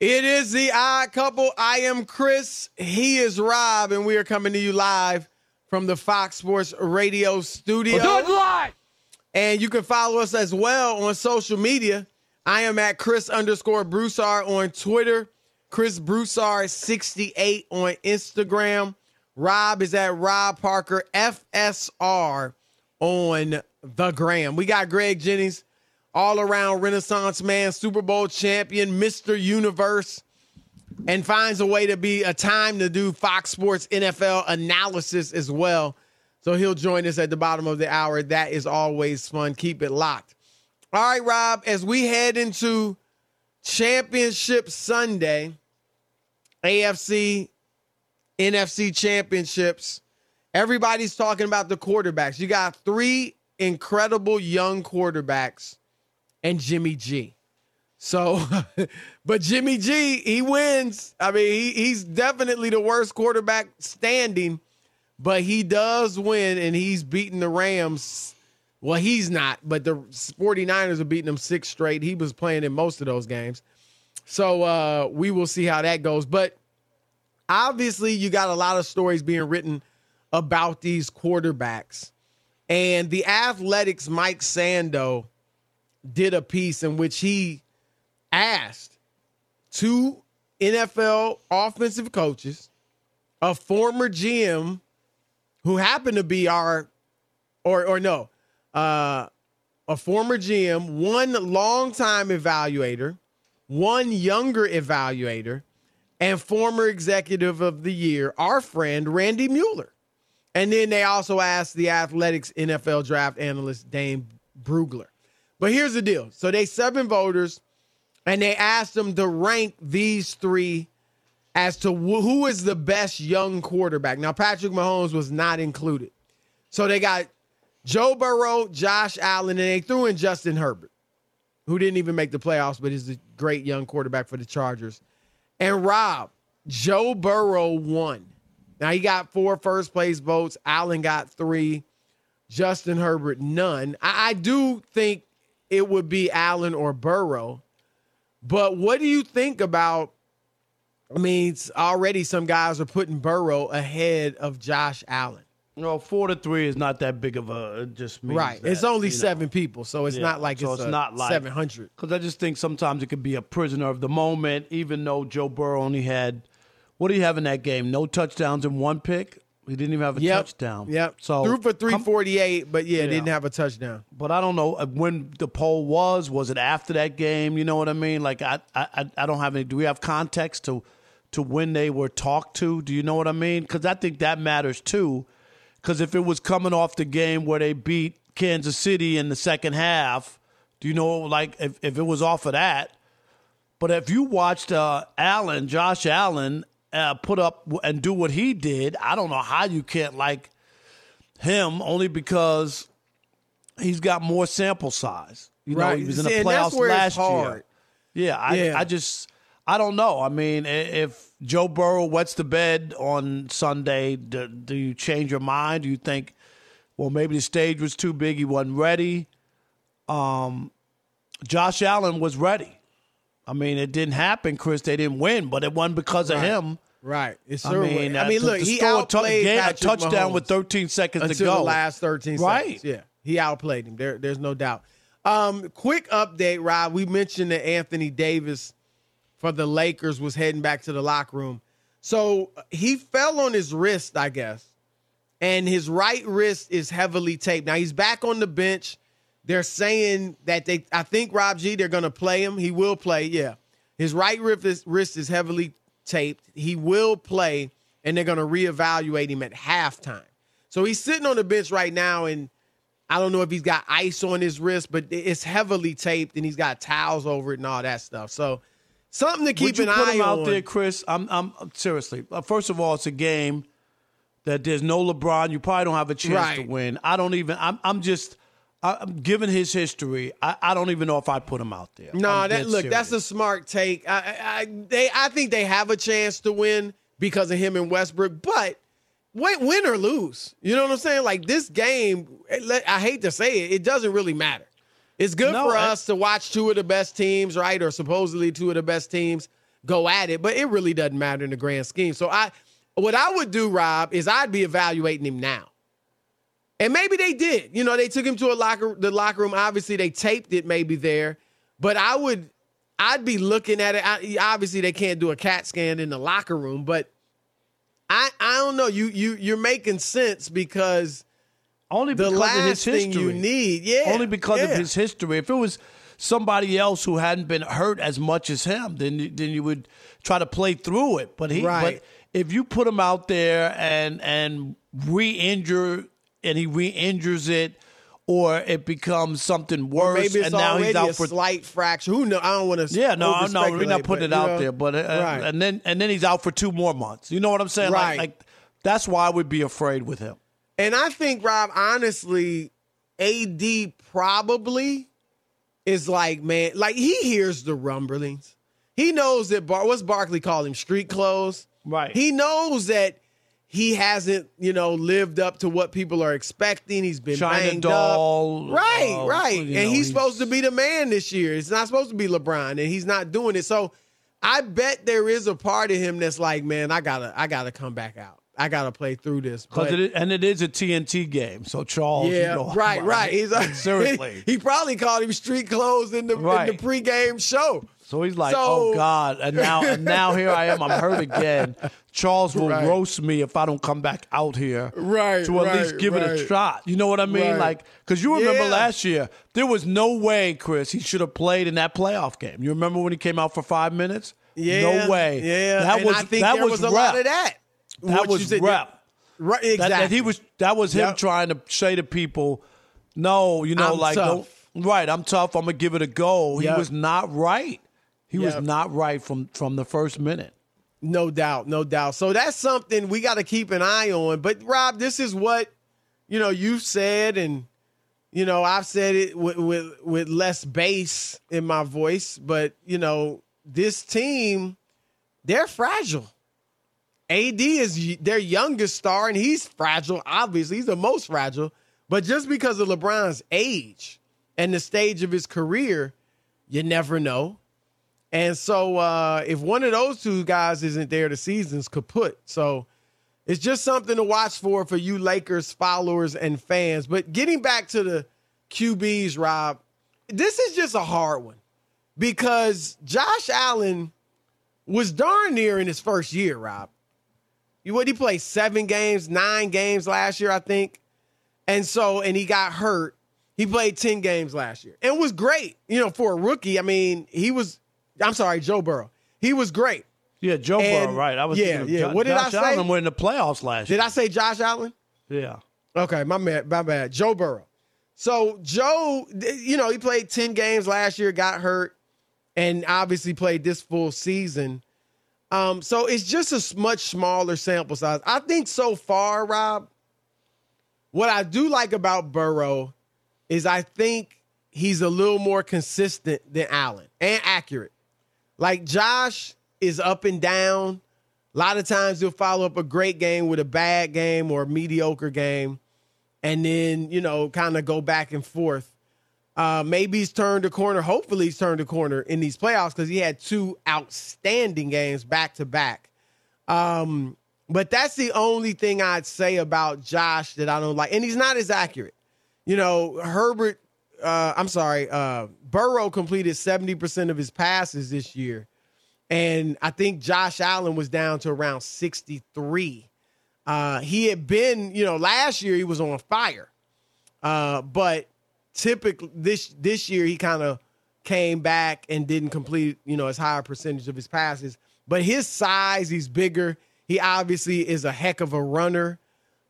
It is the odd couple. I am Chris. He is Rob, and we are coming to you live from the Fox Sports Radio studio. do it live. And you can follow us as well on social media. I am at Chris underscore Broussard on Twitter, Chris Broussard 68 on Instagram. Rob is at Rob Parker FSR on the gram. We got Greg Jennings all around Renaissance man, Super Bowl champion, Mr. Universe, and finds a way to be a time to do Fox Sports NFL analysis as well. So he'll join us at the bottom of the hour. That is always fun. Keep it locked. All right, Rob, as we head into Championship Sunday, AFC, NFC championships, everybody's talking about the quarterbacks. You got three incredible young quarterbacks and Jimmy G. So, but Jimmy G, he wins. I mean, he, he's definitely the worst quarterback standing, but he does win and he's beating the Rams. Well, he's not, but the 49ers are beating him six straight. He was playing in most of those games. So uh, we will see how that goes. But obviously, you got a lot of stories being written about these quarterbacks. And the Athletic's, Mike Sando, did a piece in which he asked two NFL offensive coaches, a former GM who happened to be our, or or no, uh, a former GM, one longtime evaluator, one younger evaluator, and former executive of the year, our friend Randy Mueller. And then they also asked the Athletic's NFL draft analyst Dane Brugler. But here's the deal. So they seven voters, and they asked them to rank these three as to wh- who is the best young quarterback. Now Patrick Mahomes was not included. So they got Joe Burrow, Josh Allen, and they threw in Justin Herbert, who didn't even make the playoffs, but is a great young quarterback for the Chargers. And Rob, Joe Burrow won. Now he got four first place votes. Allen got three. Justin Herbert, none. I, I do think it would be Allen or Burrow. But what do you think about? I mean, it's already some guys are putting Burrow ahead of Josh Allen. You know, four to three is not that big of a. It just means Right. that, it's only you know. seven people, so it's Yeah. not like So it's, it's not like- 700. Because I just think sometimes it could be a prisoner of the moment, even though Joe Burrow only had, what do you have in that game? No touchdowns and one pick? He didn't even have a Yep. touchdown. Yep. So threw for 348, but yeah, Yeah. didn't have a touchdown. But I don't know uh, when the poll was. Was it after that game? You know what I mean? Like I, I, I don't have any. Do we have context to, to when they were talked to? Do you know what I mean? Because I think that matters too. Because if it was coming off the game where they beat Kansas City in the second half, do you know like if, if it was off of that? But if you watched uh, Allen, Josh Allen, uh, put up and do what he did, I don't know how you can't like him only because he's got more sample size. You know, he was in the See, and that's playoffs last year. Yeah, I, Yeah. I just, I don't know. I mean, if Joe Burrow wets the bed on Sunday, do, do you change your mind? Do you think, well, maybe the stage was too big, he wasn't ready? Um, Josh Allen was ready. I mean, it didn't happen, Chris. They didn't win, but it wasn't because of him. Right. It I mean. I uh, mean, look, to he score outplayed game- a touchdown Mahomes with 13 seconds to until go. the last 13 Right. seconds. Yeah. He outplayed him. There, there's no doubt. Um, quick update, Rob. We mentioned that Anthony Davis for the Lakers was heading back to the locker room. So uh, he fell on his wrist, I guess, and his right wrist is heavily taped. Now he's back on the bench. They're saying that they, I think Rob G, they're going to play him. He will play, yeah. His right wrist is, wrist is heavily taped. He will play, and they're going to reevaluate him at halftime. So he's sitting on the bench right now, and I don't know if he's got ice on his wrist, but it's heavily taped and he's got towels over it and all that stuff. So something to keep Would you an put eye him out on. there, Chris? I'm, I'm seriously. uh, First of all, it's a game that there's no LeBron. You probably don't have a chance to win. I don't even. I'm, I'm just. I- I'm given his history. I, I don't even know if I put him out there. No, I'm that look, that's a smart take. I, I, they, I think they have a chance to win because of him and Westbrook, but win, win or lose, you know what I'm saying? Like this game, I hate to say it, it doesn't really matter. It's good No, for us to watch two of the best teams, right, or supposedly two of the best teams go at it, but it really doesn't matter in the grand scheme. So I, what I would do, Rob, is I'd be evaluating him now. And maybe they did. You know, they took him to a locker the locker room. Obviously, they taped it maybe there. But I would I'd be looking at it. I, obviously, they can't do a CAT scan in the locker room, but I I don't know. You you you're making sense because only the because of his last thing history. you need, yeah, only because of his history. If it was somebody else who hadn't been hurt as much as him, then you- then you would try to play through it. But he, Right. but if you put him out there and and re-injure and he re-injures it, or it becomes something worse, maybe it's and now already he's out a for slight fracture. Who know? I don't want to. yeah, no, no, we're not putting it out there, but uh, right. and then and then he's out for two more months. You know what I'm saying? Right. Like, like that's why I would be afraid with him. And I think, Rob, honestly, AD probably is like, man, like he hears the rumblings. He knows that Bar what's Barkley call him street clothes. Right. He knows that he hasn't, you know, lived up to what people are expecting. He's been China banged doll, up. Right, uh, right. and know, he's, he's- supposed to be the man this year. It's not supposed to be LeBron, and he's not doing it. So I bet there is a part of him that's like, man, I gotta, I gotta come back out. I gotta play through this. But- it is, and it is a TNT game, so Charles, you yeah, know, right, right. He's like, seriously. He, probably called him street clothes in the Right. in the pregame show. So he's like, oh, So- "Oh God!" And now, and now here I am. I'm hurt again. Charles will Right. roast me if I don't come back out here, Right, To at right, least give it a shot. You know what I mean? Right. Like, because you remember Yeah. last year, there was no way, Chris, he should have played in that playoff game. You remember when he came out for five minutes? Yeah, no way. Yeah, that and was I think that was, was, a rep. lot of that. That was said, rep. Right, That, exactly. that he was that was him Yep. trying to say to people, no, you know, I'm like right, I'm tough, I'm gonna give it a go. He Yep. was not right. He was not right from from the first minute. No doubt, no doubt. So that's something we got to keep an eye on. But Rob, this is what you know you've said, and you know I've said it with with, with less bass in my voice. But you know this team, they're fragile. AD is their youngest star, and he's fragile. Obviously, he's the most fragile. But just because of LeBron's age and the stage of his career, you never know. And so uh, if one of those two guys isn't there, the season's kaput. So it's just something to watch for for you Lakers followers and fans. But getting back to the QBs, Rob, this is just a hard one because Josh Allen was darn near in his first year, Rob. You what he played seven games, nine games last year, I think. And so, and he got hurt. He played 10 games last year and was great. You know, for a rookie, I mean, he was, I'm sorry, Joe Burrow. He was great. Yeah, Joe And- Burrow, right? I was yeah, yeah. Jo- What did I Josh say? Allen were in the playoffs last Did year. Did I say Josh Allen? Yeah. Okay, my bad, my bad. Joe Burrow. So Joe, you know, he played 10 games last year, got hurt, and obviously played this full season. Um, so it's just a much smaller sample size. I think so far, Rob, what I do like about Burrow is I think he's a little more consistent than Allen and accurate. Like Josh is up and down. A lot of times he'll follow up a great game with a bad game or a mediocre game, and then you know kind of go back and forth. Uh, maybe he's turned a corner. Hopefully, he's turned a corner in these playoffs because he had two outstanding games back to back. Um, but that's the only thing I'd say about Josh that I don't like, and he's not as accurate. You know, Herbert. Uh, I'm sorry, uh, Burrow completed 70% of his passes this year. And I think Josh Allen was down to around 63. Uh, he had been, you know, last year he was on fire. Uh, but typically this this year he kind of came back and didn't complete, you know, as high a percentage of his passes. But his size, he's bigger. He obviously is a heck of a runner.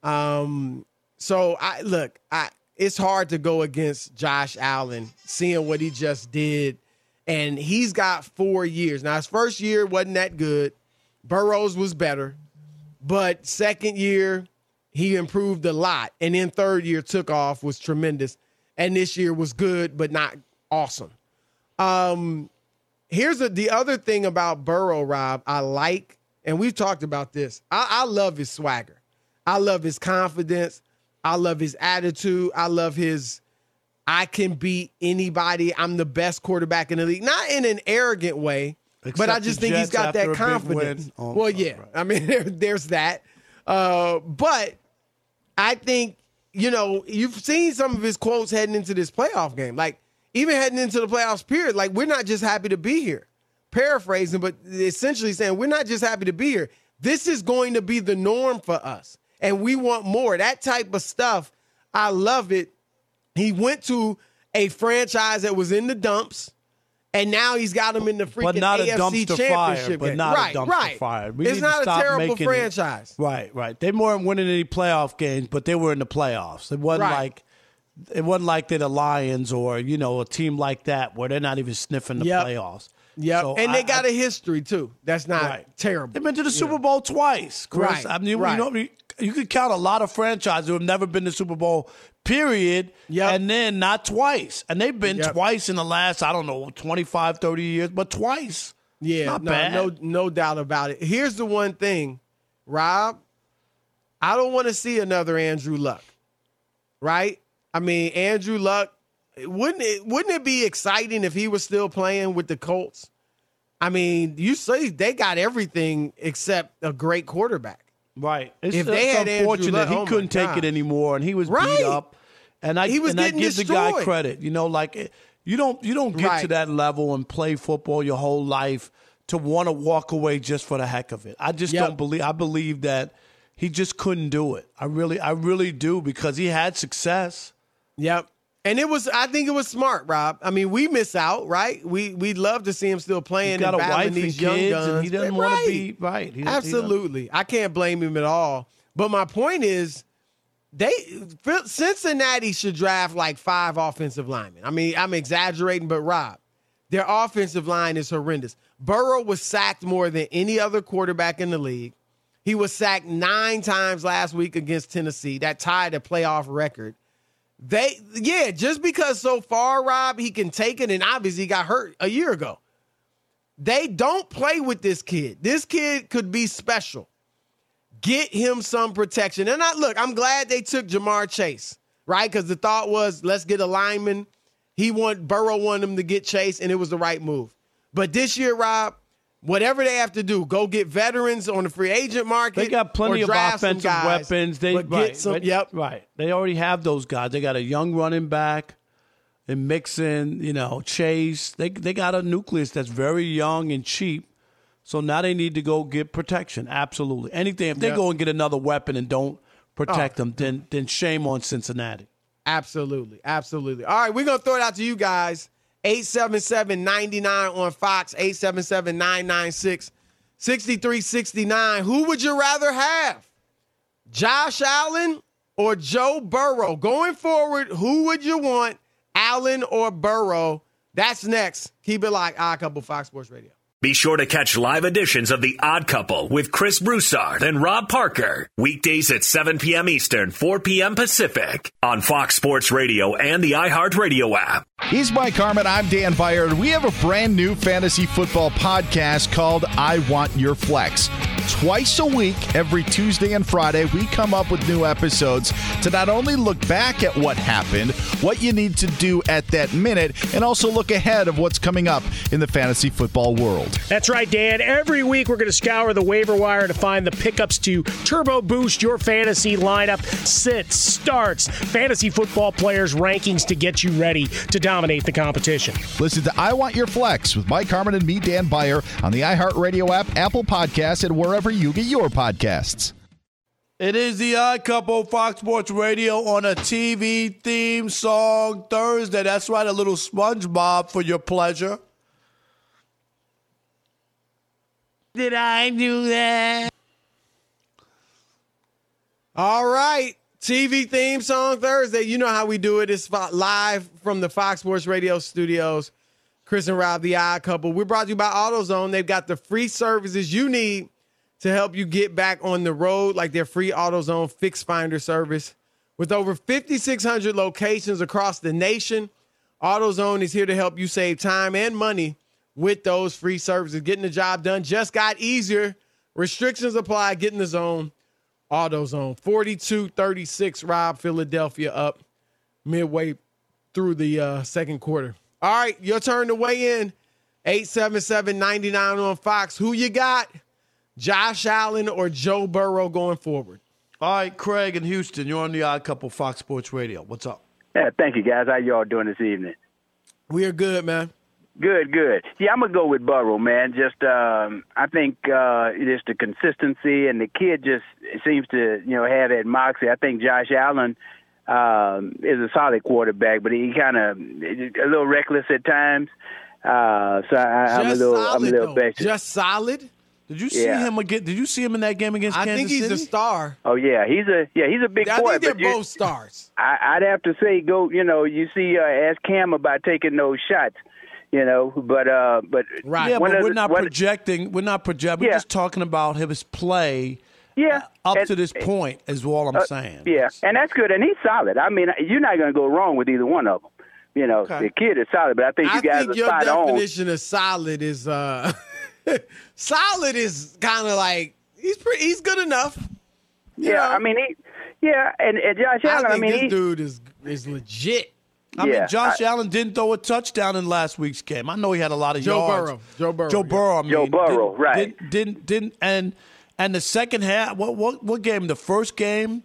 Um, so I look, I it's hard to go against Josh Allen, seeing what he just did. And he's got four years. Now, his first year wasn't that good. Burrows was better. But second year, he improved a lot. And then third year took off, was tremendous. And this year was good, but not awesome. Um, here's a, the other thing about Burrow, Rob, I like, and we've talked about this. I, I love his swagger. I love his confidence. I love his attitude. I love his I can beat anybody. I'm the best quarterback in the league. Not in an arrogant way, but I just think he's Jets got after a that confidence. Oh, well, yeah. right. I mean, there, there's that. Uh, but I think, you know, you've seen some of his quotes heading into this playoff game. Like, even heading into the playoffs period, like, we're not just happy to be here. Paraphrasing, but essentially saying, we're not just happy to be here. This is going to be the norm for us. And we want more. That type of stuff, I love it. He went to a franchise that was in the dumps. And now he's got them in the freaking but not a dumpster championship fire. But not right, a dumpster right. fire. We it's not a terrible making it- franchise. Right, right. They weren't winning any playoff games, but they were in the playoffs. It wasn't Right. like it wasn't like they're the Lions or you know a team like that where they're not even sniffing the Yep. playoffs. Yep. So and they got I- a history too. That's not Right. terrible. They've been to the Super Bowl twice, Chris. Right, I mean, right. you know, you- could count a lot of franchises who have never been to the Super Bowl, period, Yep. and then not twice. And they've been Yep. twice in the last, I don't know, 25, 30 years, but twice. Yeah, no, no, no doubt about it. Here's the one thing, Rob. I don't want to see another Andrew Luck. Right? I mean, Andrew Luck. Wouldn't it? Wouldn't it be exciting if he was still playing with the Colts? I mean, you say they got everything except a great quarterback. Right. It's, If they it's had Andrew unfortunate Luck- he oh couldn't take it anymore, and he was Right. beat up. And I He was and I getting give the guy destroyed. credit. You know, like eh, you don't you don't get to that level and play football your whole life to want to walk away just for the heck of it. I just Yep. don't believe. I believe that he just couldn't do it. I really, I really do because he had success. Yep. And it was, I think it was smart, Rob. I mean, we miss out, right? We we'd love to see him still playing He's got and a battling wife and young kids, guns. and he doesn't want Right. to be right. He- he Absolutely. I can't blame him at all. But my point is, they Cincinnati should draft like five offensive linemen. I mean, I'm exaggerating, but Rob, their offensive line is horrendous. Burrow was sacked more than any other quarterback in the league. He was sacked nine times last week against Tennessee. That tied a playoff record. They, yeah, just because so far, Rob, he can take it, and obviously he got hurt a year ago. They don't play with this kid. This kid could be special. Get him some protection. And I look, I'm glad they took Ja'Marr Chase, right? Because the thought was, let's get a lineman. He want Burrow wanted him to get Chase, and it was the right move. But this year, Rob, whatever they have to do, go get veterans on the free agent market. They got plenty of offensive guys, weapons. They but get right, some. right, Yep. right. They already have those guys. They got a young running back, and Mixon, you know, Chase. They they got a nucleus that's very young and cheap. So now they need to go get protection. Absolutely, anything. If they Yep. go and get another weapon and don't protect Oh. them, then then shame on Cincinnati. Absolutely. Absolutely. All right, we're going to throw it out to you guys. 877-99 on Fox, 877-996-6369. Who would you rather have? Josh Allen or Joe Burrow? Going forward, who would you want, Allen or Burrow? That's next. Keep it like Odd Couple Fox Sports Radio. Be sure to catch live editions of The Odd Couple with Chris Broussard and Rob Parker. Weekdays at 7 p.m. Eastern, 4 p.m. Pacific on Fox Sports Radio and the iHeartRadio app. He's Mike Harmon. I'm Dan Beyer. We have a brand new fantasy football podcast called I Want Your Flex. Twice a week, every Tuesday and Friday, we come up with new episodes to not only look back at what happened, what you need to do at that minute, and also look ahead of what's coming up in the fantasy football world. That's right, Dan. Every week we're going to scour the waiver wire to find the pickups to turbo boost your fantasy lineup, sits, starts, fantasy football players' rankings to get you ready to dominate the competition. Listen to I Want Your Flex with Mike Harmon and me, Dan Beyer, on the iHeartRadio app, Apple Podcasts, and wherever you get your podcasts. It is the Odd Couple Fox Sports Radio on a TV theme song Thursday. That's right, a little SpongeBob for your pleasure. Did I do that? All right. TV theme song Thursday. You know how we do it. It's live from the Fox Sports Radio studios. Chris and Rob, the odd couple. We're brought to you by AutoZone. They've got the free services you need to help you get back on the road, like their free AutoZone Fix Finder service. With over 5,600 locations across the nation, AutoZone is here to help you save time and money with those free services. Getting the job done just got easier. Restrictions apply. Get in the zone. AutoZone. 42-36, Rob, Philadelphia up midway through the uh, second quarter. All right, your turn to weigh in. 877-99 on Fox. Who you got? Josh Allen or Joe Burrow going forward? All right, Craig in Houston, you're on the Odd Couple Fox Sports Radio. What's up? Yeah, thank you, guys. How y'all doing this evening? We are good, man. Good, good. Yeah, I'm gonna go with Burrow, man. Just um, I think uh, just the consistency and the kid just seems to you know have that moxie. I think Josh Allen um, is a solid quarterback, but he kind of a little reckless at times. Uh, so I, I'm a little, solid, I'm a little though. Just solid? Did you see Yeah. him again? Did you see him in that game against Kansas? I Kansas think he's City? a star. Oh yeah, he's a yeah he's a big I boy. think they're but you- both stars. I, I'd have to say go. You know, you see, uh, ask Cam about taking those shots. You know, but uh, but Right. Yeah, but we're the- not projecting. We're not projecting. We're just talking about his play Yeah, up and- to this point. Is all I'm Uh, saying. Yeah, and that's good, and he's solid. I mean, you're not going to go wrong with either one of them. You know, Okay. the kid is solid, but I think you I guys think are your spot on. definition of solid is uh solid is kind of like he's pretty he's good enough. Yeah, know? I mean, he, yeah, and, and Josh I Allen. think I, mean, this he, dude is is legit. I Yeah, mean, Josh I- Allen didn't throw a touchdown in last week's game. I know he had a lot of Joe yards. Burrow. Joe Burrow, Joe yeah. Burrow. I mean, Joe Burrow, didn't, right. Didn't, didn't didn't and and the second half. What what what game? The first game.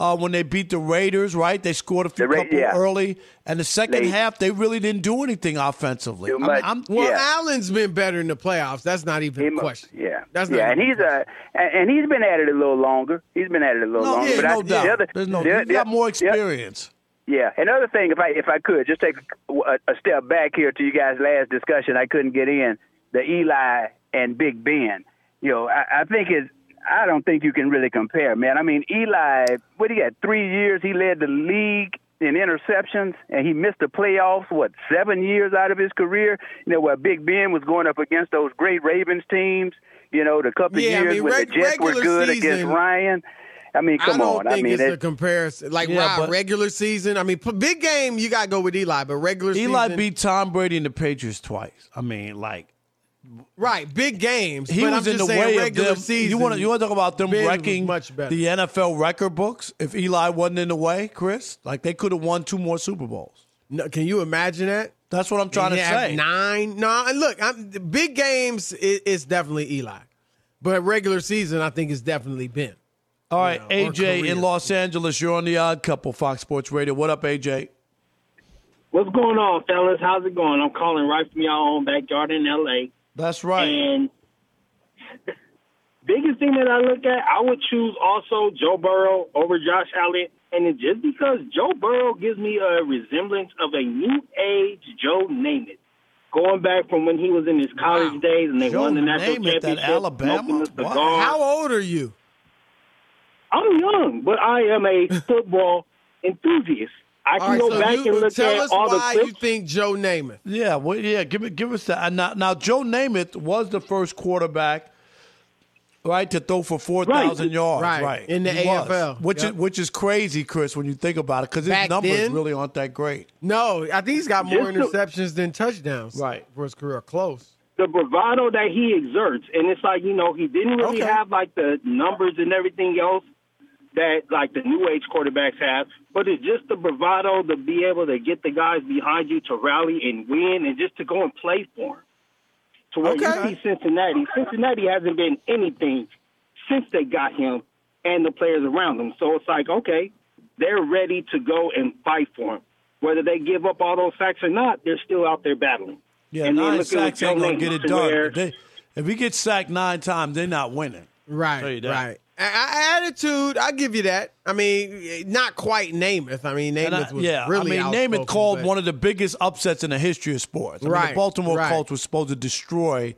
Uh, when they beat the Raiders, right? They scored a few Ra- couple yeah. early, and the second They- half they really didn't do anything offensively. Too I mean. I'm- Well, Yeah. Allen's been better in the playoffs. That's not even he a mu- question. Yeah, That's not yeah, even and a he's uh, and, and he's been at it a little longer. He's been at it a little no, longer. yeah, but no I, doubt. The other, There's no, the, you the- got more the- experience. Yeah. Another thing, if I if I could just take a, a step back here to you guys' last discussion, I couldn't get in the Eli and Big Ben. You know, I, I think it's. I don't think you can really compare, man. I mean, Eli, what he got? Three years he led the league in interceptions, and he missed the playoffs. What seven years out of his career? You know, where Big Ben was going up against those great Ravens teams. You know, the couple Yeah, I years mean, when reg- the Jets were good against Ryan. I mean, come I don't on. think I mean, it's it- a comparison. Like Yeah, Rob, but- regular season. I mean, big game. You got to go with Eli, but regular season. Eli season. beat Tom Brady and the Patriots twice. I mean, like right big games. he but was I'm in just the saying way of regular them. season. you want to you want to talk about them wrecking much better. the NFL record books? If Eli wasn't in the way, Chris, like they could have won two more Super Bowls. No, can you imagine that? That's what I'm trying to say. Nine. No, and look, I'm, big games. It, it's definitely Eli, but regular season, I think it's definitely Ben. All right, know, AJ in Los Angeles, you're on the Odd Couple, Fox Sports Radio. What up, AJ? What's going on, fellas? How's it going? I'm calling right from y'all own backyard in LA. That's right. And biggest thing that I look at, I would choose also Joe Burrow over Josh Allen. And it's just because Joe Burrow gives me a resemblance of a new age Joe Namath. Going back from when he was in his college Wow. days and they Joe won the national Namath at championship, Alabama? smoking the What? cigar. How old are you? I'm young, but I am a football enthusiast. I can right, go so back you, and look tell at us all the why clips. you think Joe Namath. yeah, well, yeah. Give it, give us that. Now, now, Joe Namath was the first quarterback, right, to throw for four thousand Right. yards, Right, right, in the He was. AFL. which Yep. is which is crazy, Chris, when you think about it, because his Back numbers then? really aren't that great. No, I think he's got more Just to- interceptions than touchdowns. Right. for his career. Close. the bravado that he exerts, and it's like you know he didn't really Okay. have like the numbers and everything else that like the new age quarterbacks have, but it's just the bravado to be able to get the guys behind you to rally and win, and just to go and play for him. To where Okay. you see Cincinnati, Cincinnati hasn't been anything since they got him and the players around them. So it's like okay, they're ready to go and fight for him. Whether they give up all those sacks or not, they're still out there battling. Yeah, And nine look at what sacks ain't gonna get it done. If, they, if he gets sacked nine times, they're not winning. Right, right. Attitude, I give you that. I mean, not quite Namath. I mean, And I- Namath was yeah, really I mean, name it called but- one of the biggest upsets in the history of sports. I mean, Right, the Baltimore right. Colts was supposed to destroy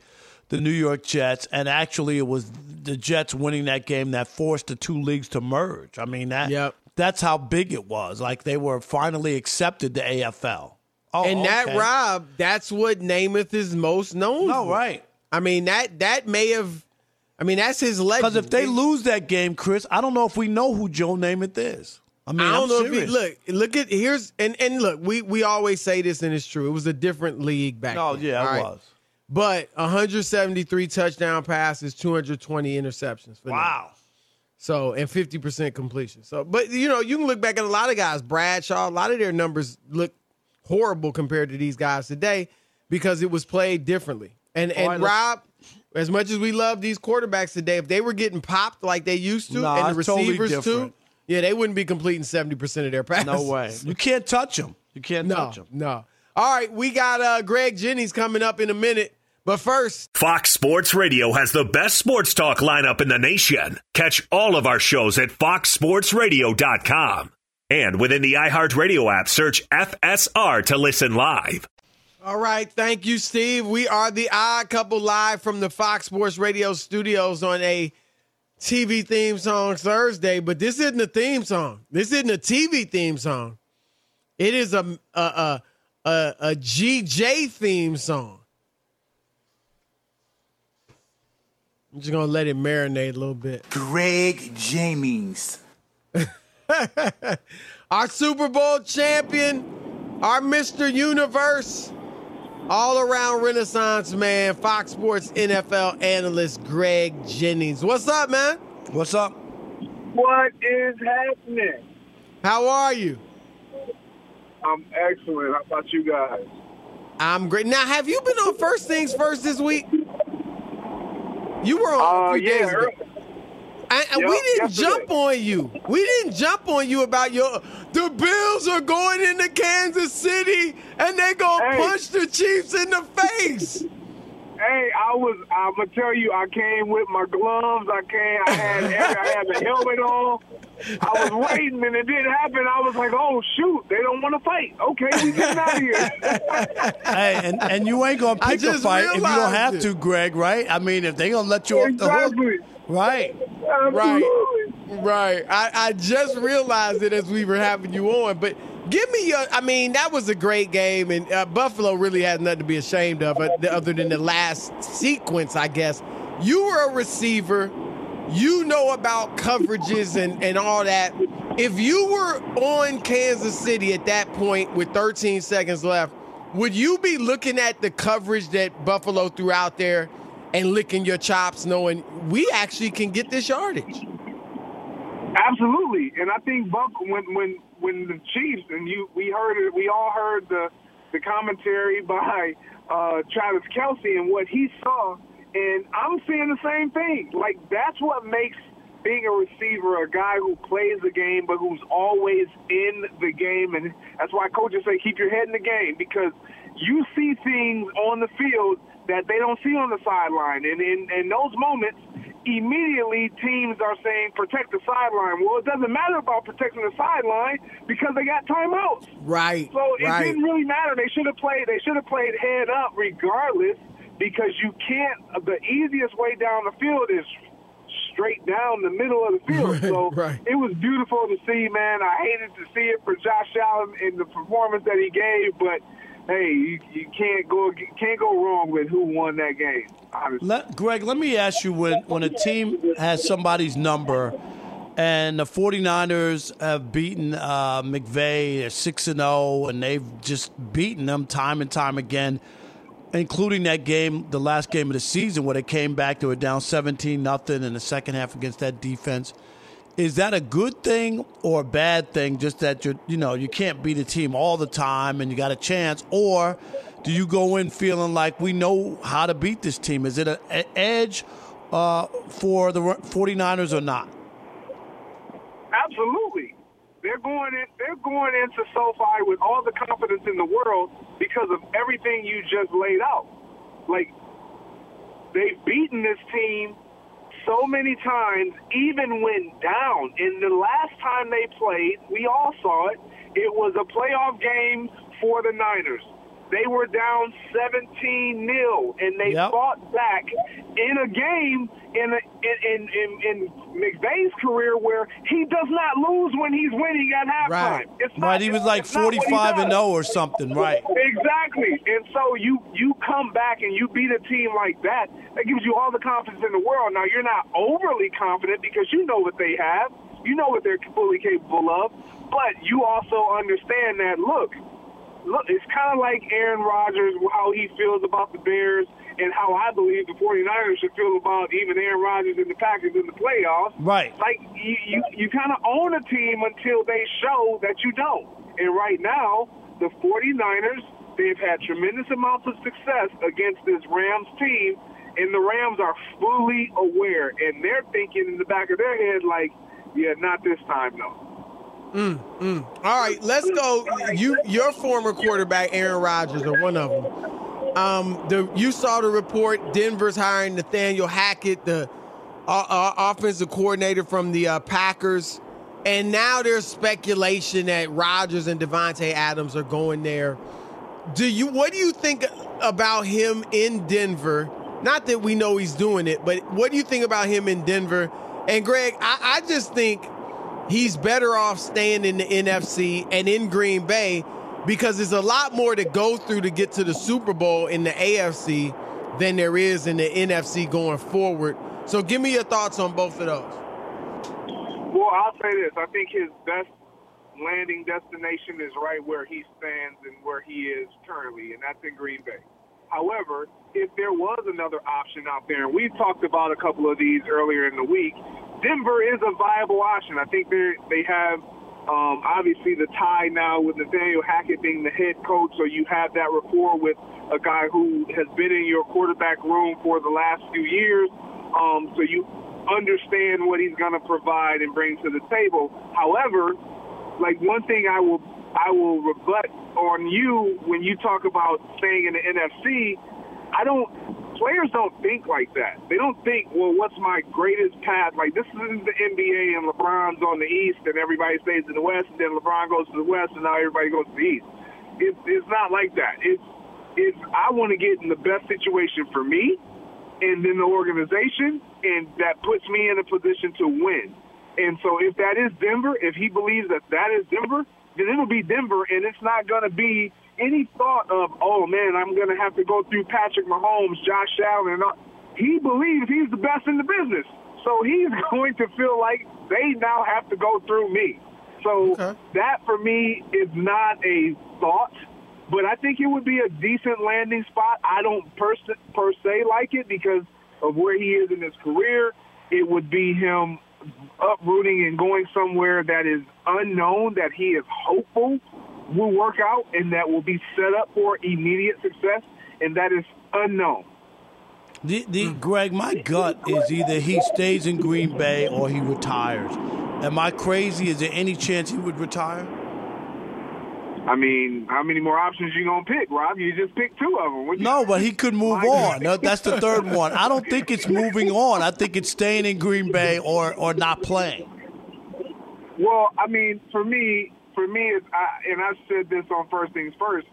the New York Jets, and actually, it was the Jets winning that game that forced the two leagues to merge. I mean, that Yep. That's how big it was. Like they were finally accepted to AFL. Oh, and that. Rob, that's what Namath is most known No, for. right. I mean that that may have. I mean that's his legend. Because if they It- lose that game, Chris, I don't know if we know who Joe Namath is. I mean, I don't am know serious. if he, look look at here's and and look we we always say this and it's true. It was a different league back No, then. yeah, it right? was. But 173 touchdown passes, 220 interceptions. For them. Wow. So and 50% completion. So, but you know, you can look back at a lot of guys, Bradshaw, a lot of their numbers look horrible compared to these guys today because it was played differently. And oh, and right, let's- Rob, as much as we love these quarterbacks today, if they were getting popped like they used to, Nah, and the it's totally receivers too, yeah, they wouldn't be completing 70% of their passes. No way. You can't touch them. You can't No, touch them. no. All right, we got uh, Greg Jennings coming up in a minute. But first, Fox Sports Radio has the best sports talk lineup in the nation. Catch all of our shows at foxsportsradio.com. And within the iHeartRadio app, search FSR to listen live. All right, thank you, Steve. We are the Odd Couple live from the Fox Sports Radio studios on a TV theme song Thursday, but this isn't a theme song. This isn't a TV theme song. It is a a a a, a GJ theme song. I'm just gonna let it marinate a little bit. Greg Jennings. Our Super Bowl champion, our Mr. Universe, all around Renaissance man, Fox Sports NFL analyst Greg Jennings. What's up, man? What's up? What is happening? How are you? I'm excellent. How about you guys? I'm great. Now, have you been on First Things First this week? You were on Uh, a few yeah, days ago. early- And, and Yep, we didn't yesterday. jump on you. We didn't jump on you about your the Bills are going into Kansas City and they gonna Hey. punch the Chiefs in the face. Hey, I was. I'm gonna tell you, I came with my gloves. I came. I had. I had the helmet on. I was waiting, and it didn't happen. I was like, "Oh shoot, they don't want to fight." Okay, we getting out of here. Hey, and, and you ain't gonna pick a fight if you don't have it. to, Greg. Right? I mean, if they gonna let you off the hook, right? Absolutely. Right. I, I just realized it as we were having you on. But give me your. I mean, that was a great game, and uh, Buffalo really has nothing to be ashamed of, uh, other than the last sequence, I guess. You were a receiver. You know about coverages and, and all that. If you were on Kansas City at that point with 13 seconds left, would you be looking at the coverage that Buffalo threw out there and licking your chops, knowing we actually can get this yardage? Absolutely, and I think Buck when when when the Chiefs and you we heard it, we all heard the the commentary by uh, Travis Kelce and what he saw, and I'm seeing the same thing. Like that's what makes being a receiver a guy who plays the game but who's always in the game, and that's why coaches say keep your head in the game because you see things on the field that they don't see on the sideline, and in in those moments immediately teams are saying protect the sideline. Well, it doesn't matter about protecting the sideline because they got timeouts. Right. So it right. didn't really matter. They should have played. They should have played head up regardless because you can't. The easiest way down the field is straight down the middle of the field. so right. it was beautiful to see, man. I hated to see it for Josh Allen in the performance that he gave, but hey, you, you can't go can't go wrong with who won that game. Let, Greg, let me ask you when, when a team has somebody's number and the 49ers have beaten uh, McVay, they're 6 and 0, and they've just beaten them time and time again, including that game, the last game of the season, where they came back, they were down 17 nothing in the second half against that defense. Is that a good thing or a bad thing? Just that you you know you can't beat a team all the time and you got a chance, or do you go in feeling like we know how to beat this team? Is it an edge uh, for the 49ers or not? Absolutely. They're going in they're going into SoFi with all the confidence in the world because of everything you just laid out. Like they've beaten this team so many times, even when down. And the last time they played, we all saw it, it was a playoff game for the Niners. They were down 17 nil, and they Yep. fought back in a game in, a, in in in McVay's career where he does not lose when he's winning at halftime. Right. It's not, Right, he was like it's not what he 45 and does. 0 or something, right? Exactly. And so you you come back and you beat a team like that, that gives you all the confidence in the world. Now you're not overly confident because you know what they have. You know what they're fully capable of. But you also understand that look, look, it's kind of like Aaron Rodgers, how he feels about the Bears and how I believe the 49ers should feel about even Aaron Rodgers and the Packers in the playoffs. Right. Like you, you, you kind of own a team until they show that you don't. And right now, the 49ers, they've had tremendous amounts of success against this Rams team, and the Rams are fully aware, and they're thinking in the back of their head, like, yeah, not this time, no. All right, let's go. You, your former quarterback, Aaron Rodgers, or one of them. Um, the you saw the report. Denver's hiring Nathaniel Hackett, the uh, uh, offensive coordinator from the uh, Packers, and now there's speculation that Rodgers and Davante Adams are going there. Do you? What do you think about him in Denver? Not that we know he's doing it, but what do you think about him in Denver? And Greg, I, I just think he's better off staying in the NFC and in Green Bay because there's a lot more to go through to get to the Super Bowl in the AFC than there is in the NFC going forward. So give me your thoughts on both of those. Well, I'll say this. I think his best landing destination is right where he stands and where he is currently, and that's in Green Bay. However, if there was another option out there, and we've talked about a couple of these earlier in the week, Denver is a viable option. I think they they have um, obviously the tie now with Nathaniel Hackett being the head coach, so you have that rapport with a guy who has been in your quarterback room for the last few years. Um, so you understand what he's going to provide and bring to the table. However, like one thing I will I will rebut on you when you talk about staying in the NFC. I don't. Players don't think like that. They don't think, well, what's my greatest path? Like this is the NBA and LeBron's on the East and everybody stays in the West, and then LeBron goes to the West and now everybody goes to the East. It's it's not like that. It's it's I want to get in the best situation for me and then the organization, and that puts me in a position to win. And so if that is Denver, if he believes that that is Denver, then it'll be Denver, and it's not going to be any thought of, oh man, I'm going to have to go through Patrick Mahomes, Josh Allen. And all. He believes he's the best in the business, so he's going to feel like they now have to go through me. So Okay. that for me is not a thought, but I think it would be a decent landing spot. I don't per se, per se like it because of where he is in his career. It would be him uprooting and going somewhere that is unknown, that he is hopeful will work out and that will be set up for immediate success, and that is unknown. The, the Greg, my gut is either he stays in Green Bay or he retires. Am I crazy? Is there any chance he would retire? I mean, how many more options you gonna pick, Rob? You just picked two of them. No, but he could move on. No, That's the third one. I don't think it's moving on. I think it's staying in Green Bay or or not playing. Well, I mean, for me, for me, it's, I, and I've said this on First Things First.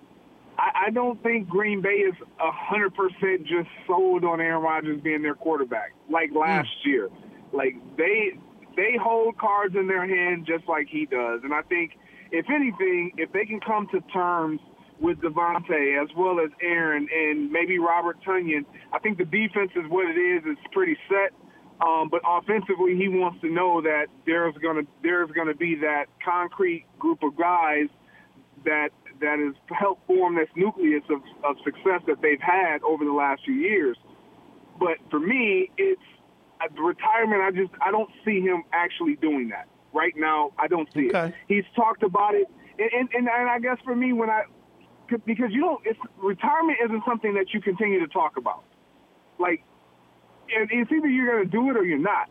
I, I don't think Green Bay is a hundred percent just sold on Aaron Rodgers being their quarterback like hmm. last year. Like they they hold cards in their hand just like he does, and I think if anything, if they can come to terms with Davante as well as Aaron and maybe Robert Tonyan, I think the defense is what it is. It's pretty set. Um, but offensively, he wants to know that there's gonna there's gonna be that concrete group of guys that that has helped form this nucleus of, of success that they've had over the last few years. But for me, it's uh, the retirement. I just I don't see him actually doing that right now. I don't see Okay. it. He's talked about it, and, and and and I guess for me when I because you don't it's retirement isn't something that you continue to talk about. Like, and it's either you're gonna do it or you're not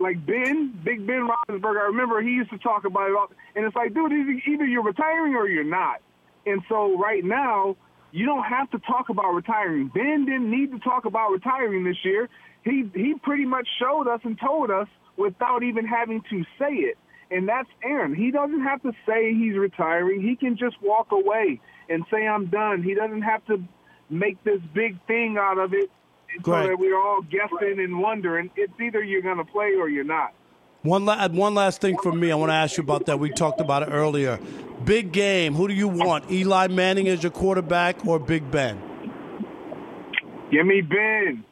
like Ben, Big Ben Roethlisberger. I remember he used to talk about it, all, and it's like, dude, either you're retiring or you're not. And so right now, you don't have to talk about retiring. Ben didn't need to talk about retiring this year. He he pretty much showed us and told us without even having to say it. And that's Aaron. He doesn't have to say he's retiring. He can just walk away and say I'm done. He doesn't have to make this big thing out of it so that we're all guessing and wondering. It's either you're going to play or you're not. One, la- one last thing for me. I want to ask you about that. We talked about it earlier. Big game. Who do you want? Eli Manning as your quarterback or Big Ben? Give me Ben.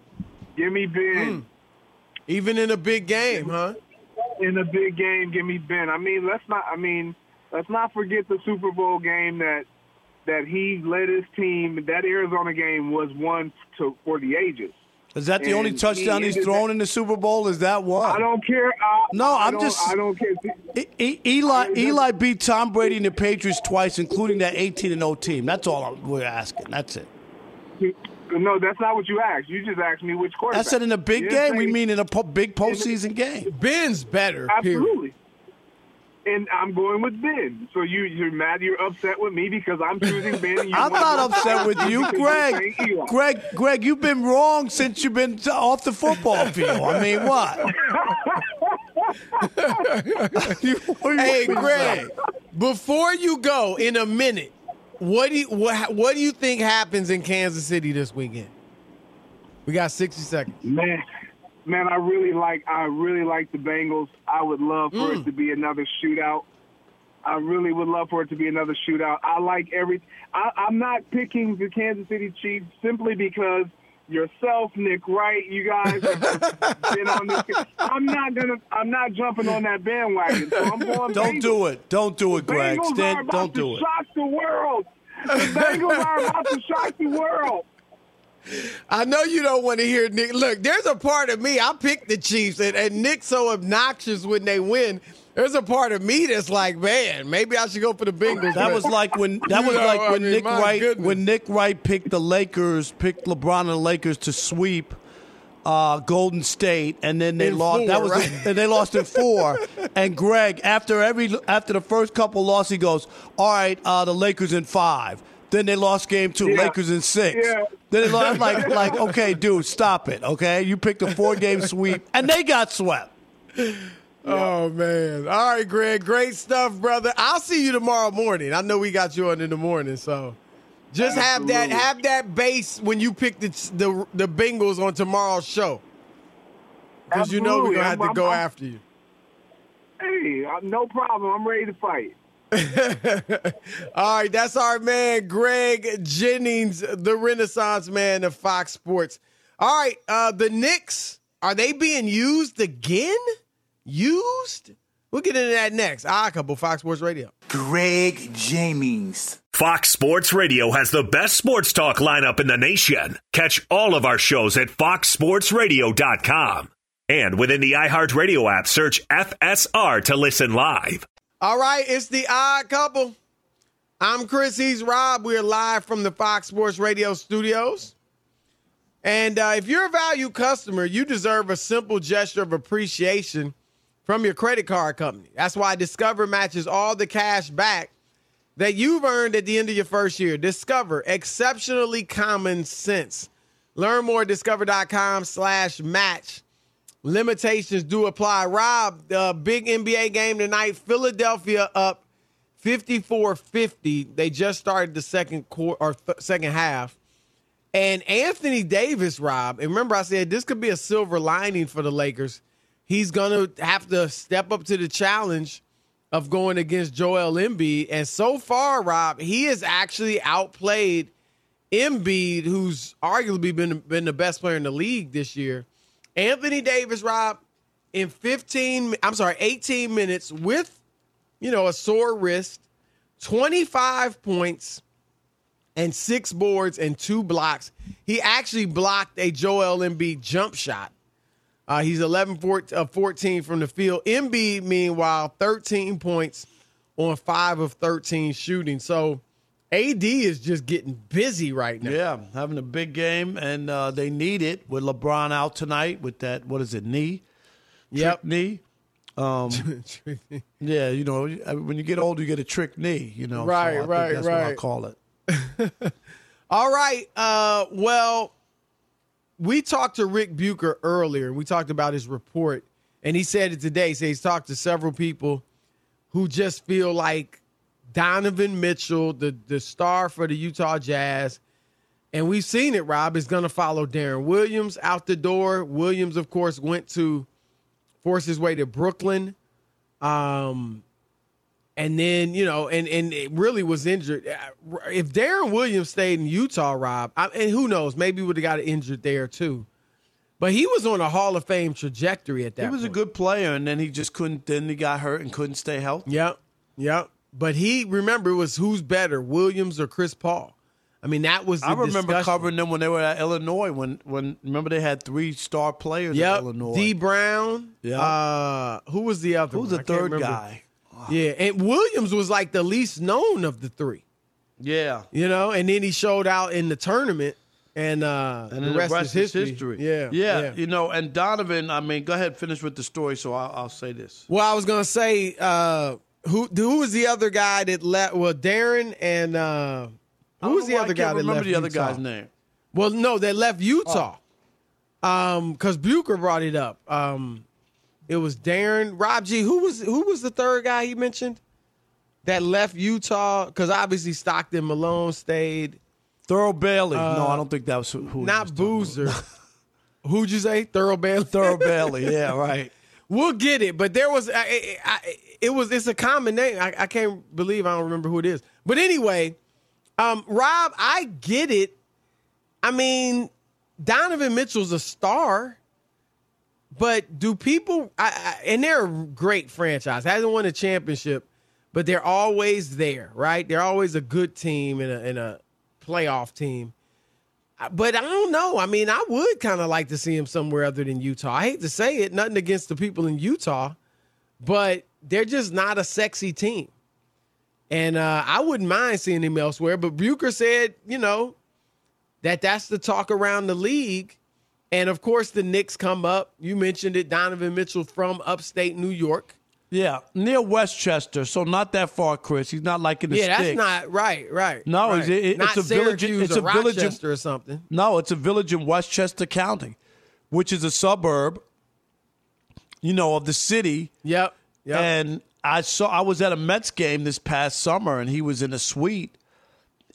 Give me Ben. Hmm. Even in a big game, huh? In a big game, give me Ben. I mean, let's not. I mean, let's not forget the Super Bowl game that that he led his team. That Arizona game was one to for the ages. Is that the And only touchdown he he's ended thrown in the Super Bowl? Is that one? I don't care. I, No, I I'm don't- just- I don't care. E- E- Eli Eli beat Tom Brady and the Patriots twice, including that 18 and 0 team. That's all I'm, we're asking. That's it. No, that's not what you asked. You just asked me which quarterback. I said in a big You didn't game. We mean in a po- big postseason game. Ben's better. Period. And I'm going with Ben. So you, you're mad, you're upset with me because I'm choosing Ben. and you I'm not upset with you, Greg. Greg, Greg, you've been wrong since you've been off the football field. I mean, what? Hey, Greg, before you go in a minute, what do you what, what do you think happens in Kansas City this weekend? We got 60 seconds. Man, man, I really like I really like the Bengals. I would love for Mm. it to be another shootout. I really would love for it to be another shootout. I like every. I, I'm not picking the Kansas City Chiefs simply because yourself, Nick Wright, you guys have been on this. I'm not gonna. I'm not jumping on that bandwagon. So I'm going. Don't Bengals. do it. Don't do it, Greg. Stand, don't do it. Shock the world. The Bengals are about to shock the world. I know you don't want to hear Nick. Look, there's a part of me. I picked the Chiefs, and, and Nick's so obnoxious when they win. There's a part of me that's like, man, maybe I should go for the Bengals. That was like when that was know, like I when mean, Nick Wright goodness. when Nick Wright picked the Lakers, picked LeBron and the Lakers to sweep uh, Golden State, and then they In lost. that was right? and they lost in four. and Greg, after every after the first couple losses, he goes, "All right, uh, the Lakers in five. Then they lost game two. Yeah. Lakers in six. Yeah. Then they lost. I'm like, like, okay, dude, stop it. Okay, you picked a four game sweep, and they got swept. Oh man! All right, Greg, great stuff, brother. I'll see you tomorrow morning. I know we got you on in the morning, so just have that have that base when you pick the the, the Bengals on tomorrow's show, because you know we're gonna have Absolutely. to I'm- go I'm- after you. Hey, uh, no problem. I'm ready to fight. All right, that's our man Greg Jennings, the Renaissance man of Fox Sports. All right, uh, the Knicks are they being used again? Used? We'll get into that next. Ah, couple Fox Sports Radio. Greg Jennings. Fox Sports Radio has the best sports talk lineup in the nation. Catch all of our shows at foxsportsradio.com. And within the iHeartRadio app, search FSR to listen live. All right, it's the odd couple. I'm Chris. He's Rob. We're live from the Fox Sports Radio studios. And uh, if you're a value customer, you deserve a simple gesture of appreciation from your credit card company. That's why Discover matches all the cash back that you've earned at the end of your first year. Discover exceptionally common sense. Learn more at discover.com slash match. Limitations do apply. Rob, the big NBA game tonight. Philadelphia up 54-50. They just started the second quarter or th- second half. And Anthony Davis, Rob, and remember I said this could be a silver lining for the Lakers. He's going to have to step up to the challenge of going against Joel Embiid. And so far, Rob, he has actually outplayed Embiid, who's arguably been been the best player in the league this year. Anthony Davis, Rob, in 15, I'm sorry, 18 minutes with, you know, a sore wrist, 25 points and six boards and two blocks. He actually blocked a Joel Embiid jump shot. Uh, he's 11 14, uh, 14 from the field. Embiid, meanwhile, 13 points on five of 13 shooting. So AD is just getting busy right now. Yeah, having a big game, and uh, they need it with LeBron out tonight with that. What is it? Knee. Yep. Trick knee. Um, yeah, you know, when you get older, you get a trick knee. You know, so Right, think right, that's what I call it. All right. Uh, well, we talked to Rick Bucher earlier. And we talked about his report, and he said it today. He said he's talked to several people who just feel like Donovan Mitchell, the the star for the Utah Jazz, and we've seen it. Rob is going to follow Deron Williams out the door. Williams, of course, went to force his way to Brooklyn, um, and then you know, and and it really was injured. If Deron Williams stayed in Utah, Rob, I, and who knows, maybe would have got injured there too. But he was on a Hall of Fame trajectory at that. He was point. a good player, and then he just couldn't. Then he got hurt and couldn't stay healthy. Yep, yep. But he remember it was who's better, Williams or Chris Paul. I mean, that was. The I remember discussion. covering them when they were at Illinois. When when remember they had three star players Yep, at Illinois. Dee Brown. Yeah. Uh, who was the other? Who's one? the third guy? Yeah, and Williams was like the least known of the three. Yeah, You know, and then he showed out in the tournament, and uh, and the, then rest is history. Yeah, yeah, You know, and Donovan. I mean, go ahead, finish with the story. So I'll, I'll say this. Well, I was gonna say uh, who who was the other guy that left? Well, Deron and uh, who was the other guy that remember left the other Utah? guy's name. Well, no, they left Utah. Um, because Bucher brought it up. Um, it was Deron Rob G. Who was who was the third guy he mentioned that left Utah? Because obviously Stockton Malone stayed. Thurl Bailey. no, Uh, I don't think that was who. Not was Boozer. Who'd you say? Thurl Bailey. Thurl Bailey. Yeah, right. We'll get it, but there was I, I, it was it's a common name. I, I can't believe I don't remember who it is. But anyway, um, Rob, I get it. I mean, Donovan Mitchell's a star, but do people? I, I, and they're a great franchise. Hasn't won a championship, but they're always there, right? They're always a good team and a, and a playoff team. But I don't know. I mean, I would kind of like to see him somewhere other than Utah. I hate to say it, nothing against the people in Utah, but they're just not a sexy team. And uh, I wouldn't mind seeing him elsewhere. But Bucher said, you know, that that's the talk around the league. And of course, the Knicks come up. You mentioned it, Donovan Mitchell from upstate New York. Yeah, near Westchester, so not that far, Chris. He's not like in the yeah, that's not right. Right. No, right. it's, it, not it's a village. It's a village. In, Rochester or something. no, it's a village in Westchester County, which is a suburb. You know of the city. Yep. Yep. And I saw I was at a Mets game this past summer, and he was in a suite,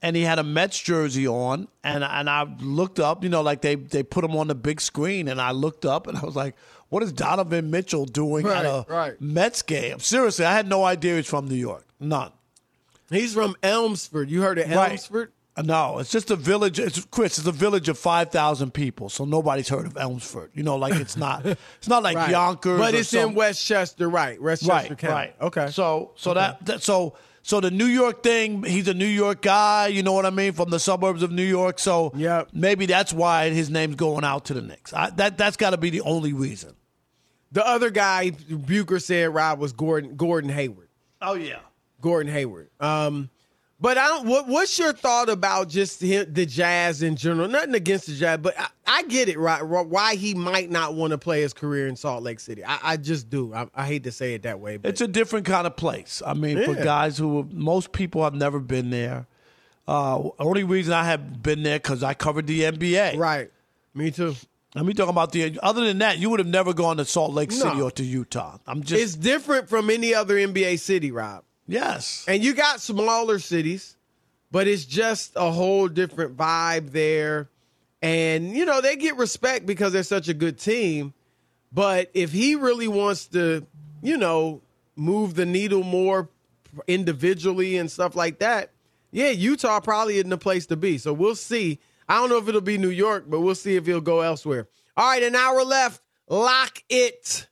and he had a Mets jersey on, and and I looked up, you know, like they they put him on the big screen, and I looked up, and I was like, what is Donovan Mitchell doing Right, at a right. Mets game? Seriously, I had no idea he's from New York, none. He's from Elmsford. You heard of Elmsford? Uh, No, it's just a village. It's Chris. It's a village of five thousand people, so nobody's heard of Elmsford. You know, like it's not. It's not like Right. Yonkers, But it's in Westchester, right? Westchester right, County. right. Okay. So, so Okay. that, that so so the New York thing. He's a New York guy. You know what I mean? From the suburbs of New York. So Yep. maybe that's why his name's going out to the Knicks. I, that that's got to be the only reason. the other guy Bucher said Rob was Gordon Gordon Hayward. Oh yeah. Gordon Hayward. Um, but I don't. What, what's your thought about just him, the Jazz in general? Nothing against the Jazz, but I, I get it. Right? Why he might not want to play his career in Salt Lake City? I, I just do. I, I hate to say it that way, but It's a different kind of place. I mean, for guys who most people have never been there. Uh, only reason I have been there because I covered the NBA. right. Me too. Let me talk about the. Other than that, you would have never gone to Salt Lake City No. or to Utah. I'm just It's different from any other NBA city, Rob. Yes. And you got smaller cities, but it's just a whole different vibe there. And, you know, they get respect because they're such a good team. But if he really wants to, you know, move the needle more individually and stuff like that, yeah, Utah probably isn't the place to be. So we'll see. I don't know if it'll be New York, but we'll see if he'll go elsewhere. All right, an hour left. Lock it.